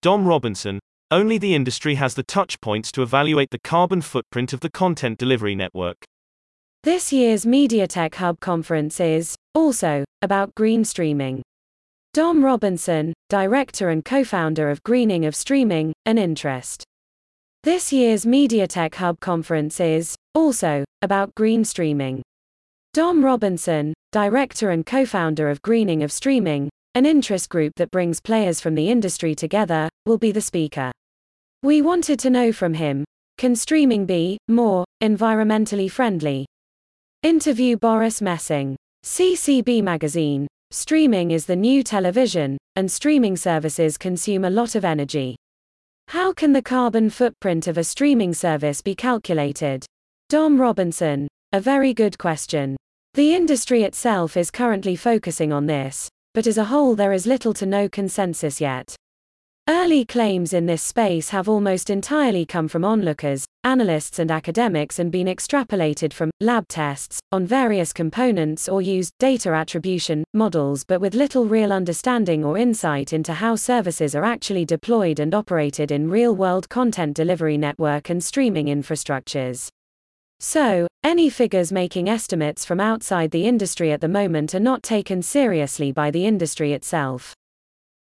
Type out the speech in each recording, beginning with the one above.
Dom Robinson, only the industry has the touch points to evaluate the carbon footprint of the content delivery network. This year's MediaTech Hub conference is, also, about green streaming. Dom Robinson, director and co founder of Greening of Streaming, an interest. This year's MediaTech Hub conference is, also, about green streaming. Dom Robinson, director and co founder of Greening of Streaming, an interest group that brings players from the industry together, will be the speaker. We wanted to know from him can streaming be more environmentally friendly? Interview Boris Messing. CCB Magazine. Streaming is the new television, and streaming services consume a lot of energy. How can the carbon footprint of a streaming service be calculated? Dom Robinson. A very good question. The industry itself is currently focusing on this, but as a whole, there is little to no consensus yet. Early claims in this space have almost entirely come from onlookers, analysts, and academics and been extrapolated from lab tests on various components or used data attribution models, but with little real understanding or insight into how services are actually deployed and operated in real world content delivery network and streaming infrastructures. So, any figures making estimates from outside the industry at the moment are not taken seriously by the industry itself.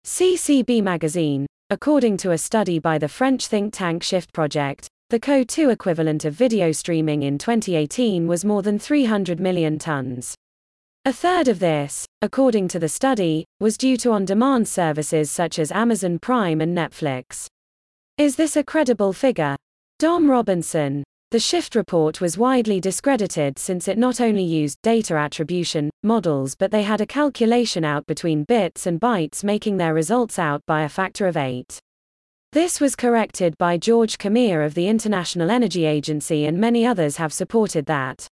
CCB Magazine, according to a study by the French think tank Shift Project, the CO2 equivalent of video streaming in 2018 was more than 300 million tons. A third of this, according to the study, was due to on demand services such as Amazon Prime and Netflix. Is this a credible figure? Dom Robinson, the Shift report was widely discredited since it not only used data attribution models but they had a calculation out between bits and bytes making their results out by a factor of 8. This was corrected by George Kamiya of the International Energy Agency and many others have supported that.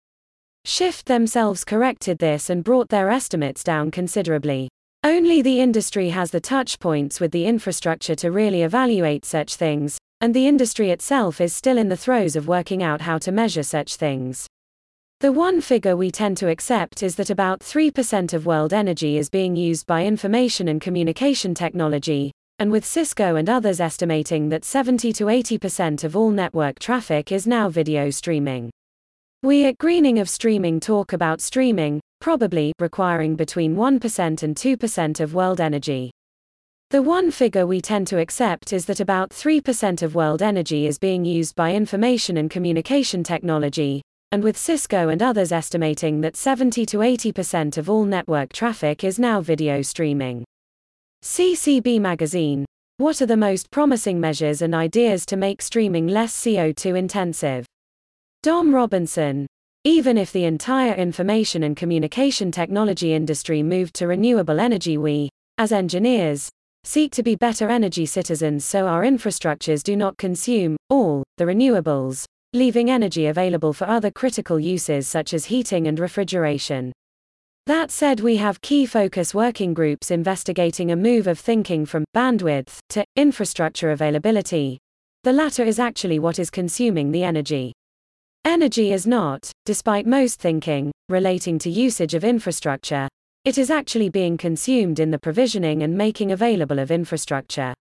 Shift themselves corrected this and brought their estimates down considerably. Only the industry has the touch points with the infrastructure to really evaluate such things, and the industry itself is still in the throes of working out how to measure such things. The one figure we tend to accept is that about 3% of world energy is being used by information and communication technology, and with Cisco and others estimating that 70 to 80% of all network traffic is now video streaming. We at Greening of Streaming talk about streaming, probably requiring between 1% and 2% of world energy. The one figure we tend to accept is that about 3% of world energy is being used by information and communication technology, and with Cisco and others estimating that 70 to 80% of all network traffic is now video streaming. CCB Magazine What are the most promising measures and ideas to make streaming less CO2 intensive? Dom Robinson Even if the entire information and communication technology industry moved to renewable energy, we, as engineers, seek to be better energy citizens so our infrastructures do not consume all the renewables, leaving energy available for other critical uses such as heating and refrigeration. That said, we have key focus working groups investigating a move of thinking from bandwidth to infrastructure availability. The latter is actually what is consuming the energy. Energy is not, despite most thinking, relating to usage of infrastructure, it is actually being consumed in the provisioning and making available of infrastructure.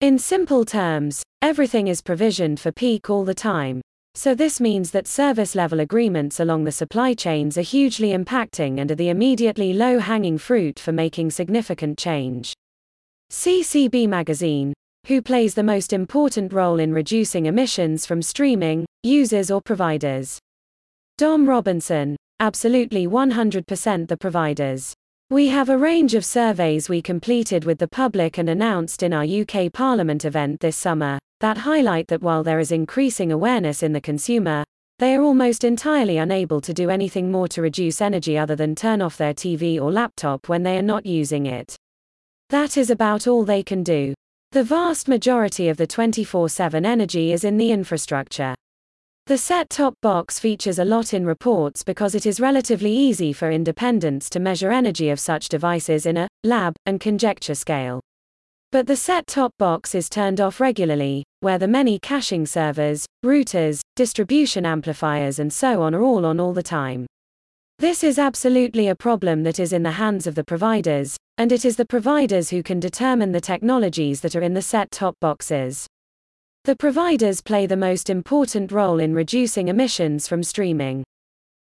In simple terms, everything is provisioned for peak all the time. So this means that service level agreements along the supply chains are hugely impacting and are the immediately low hanging fruit for making significant change. CCB Magazine, who plays the most important role in reducing emissions from streaming, users or providers. Dom Robinson, absolutely 100% the providers. We have a range of surveys we completed with the public and announced in our UK Parliament event this summer that highlight that while there is increasing awareness in the consumer, they are almost entirely unable to do anything more to reduce energy other than turn off their TV or laptop when they are not using it. That is about all they can do. The vast majority of the 24 7 energy is in the infrastructure. The set-top box features a lot in reports because it is relatively easy for independents to measure energy of such devices in a lab and conjecture scale. But the set-top box is turned off regularly, where the many caching servers, routers, distribution amplifiers and so on are all on all the time. This is absolutely a problem that is in the hands of the providers, and it is the providers who can determine the technologies that are in the set top boxes. The providers play the most important role in reducing emissions from streaming.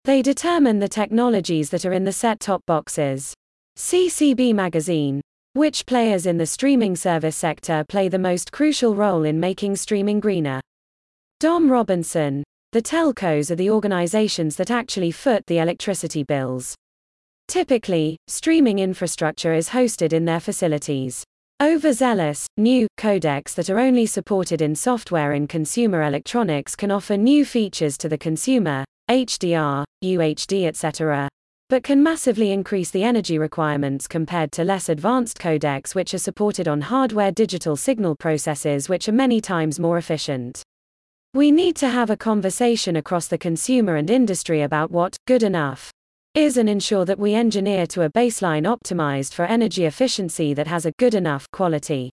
They determine the technologies that are in the set top boxes. CCB Magazine. Which players in the streaming service sector play the most crucial role in making streaming greener? Dom Robinson. The telcos are the organizations that actually foot the electricity bills. Typically, streaming infrastructure is hosted in their facilities. Overzealous, new codecs that are only supported in software in consumer electronics can offer new features to the consumer, HDR, UHD, etc., but can massively increase the energy requirements compared to less advanced codecs which are supported on hardware digital signal processes which are many times more efficient. We need to have a conversation across the consumer and industry about what good enough is and ensure that we engineer to a baseline optimized for energy efficiency that has a good enough quality.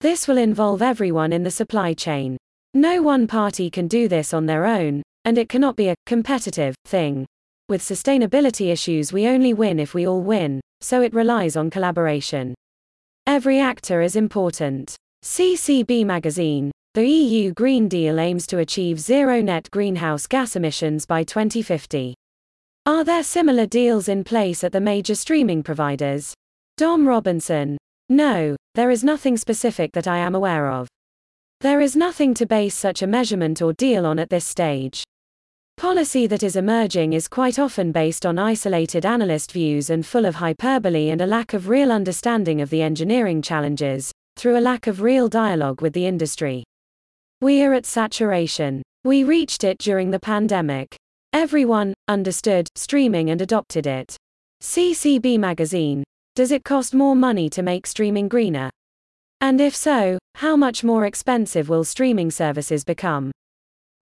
This will involve everyone in the supply chain. No one party can do this on their own, and it cannot be a competitive thing. With sustainability issues, we only win if we all win, so it relies on collaboration. Every actor is important. CCB Magazine, the EU Green Deal aims to achieve zero net greenhouse gas emissions by 2050. Are there similar deals in place at the major streaming providers? Dom Robinson. No, there is nothing specific that I am aware of. There is nothing to base such a measurement or deal on at this stage. Policy that is emerging is quite often based on isolated analyst views and full of hyperbole and a lack of real understanding of the engineering challenges, through a lack of real dialogue with the industry. We are at saturation. We reached it during the pandemic. Everyone understood streaming and adopted it. CCB Magazine. Does it cost more money to make streaming greener? And if so, how much more expensive will streaming services become?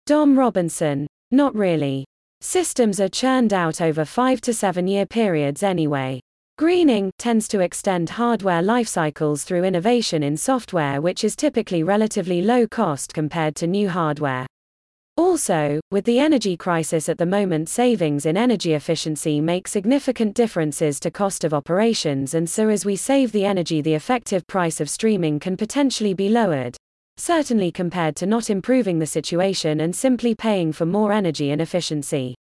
Dom Robinson. Not really. Systems are churned out over 5 to 7 year periods anyway. Greening tends to extend hardware life cycles through innovation in software, which is typically relatively low cost compared to new hardware. Also, with the energy crisis at the moment, savings in energy efficiency make significant differences to cost of operations, and so as we save the energy, the effective price of streaming can potentially be lowered. Certainly compared to not improving the situation and simply paying for more energy and efficiency.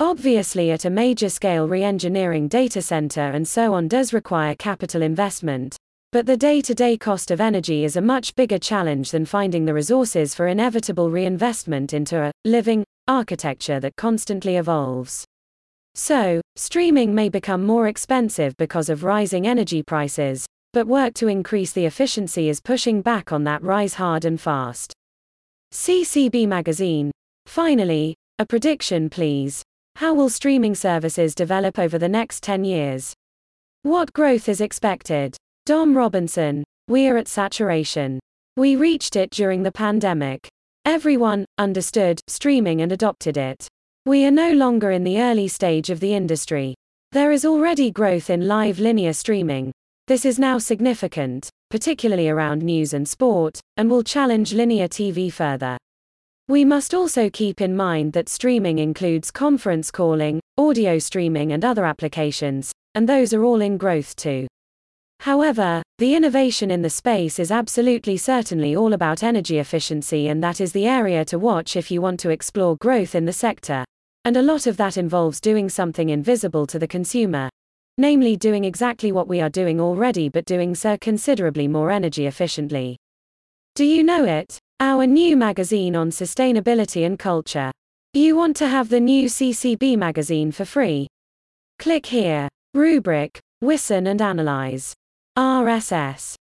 Obviously, at a major scale, re engineering data center and so on does require capital investment. But the day to day cost of energy is a much bigger challenge than finding the resources for inevitable reinvestment into a living architecture that constantly evolves. So, streaming may become more expensive because of rising energy prices, but work to increase the efficiency is pushing back on that rise hard and fast. CCB Magazine. Finally, a prediction, please. How will streaming services develop over the next 10 years? What growth is expected? Dom Robinson. We are at saturation. We reached it during the pandemic. Everyone understood streaming and adopted it. We are no longer in the early stage of the industry. There is already growth in live linear streaming. This is now significant, particularly around news and sport, and will challenge linear TV further. We must also keep in mind that streaming includes conference calling, audio streaming, and other applications, and those are all in growth too. However, the innovation in the space is absolutely certainly all about energy efficiency, and that is the area to watch if you want to explore growth in the sector. And a lot of that involves doing something invisible to the consumer. Namely, doing exactly what we are doing already, but doing so considerably more energy efficiently. Do you know it? Our new magazine on sustainability and culture. You want to have the new CCB magazine for free? Click here. Rubric, Listen and analyze. RSS.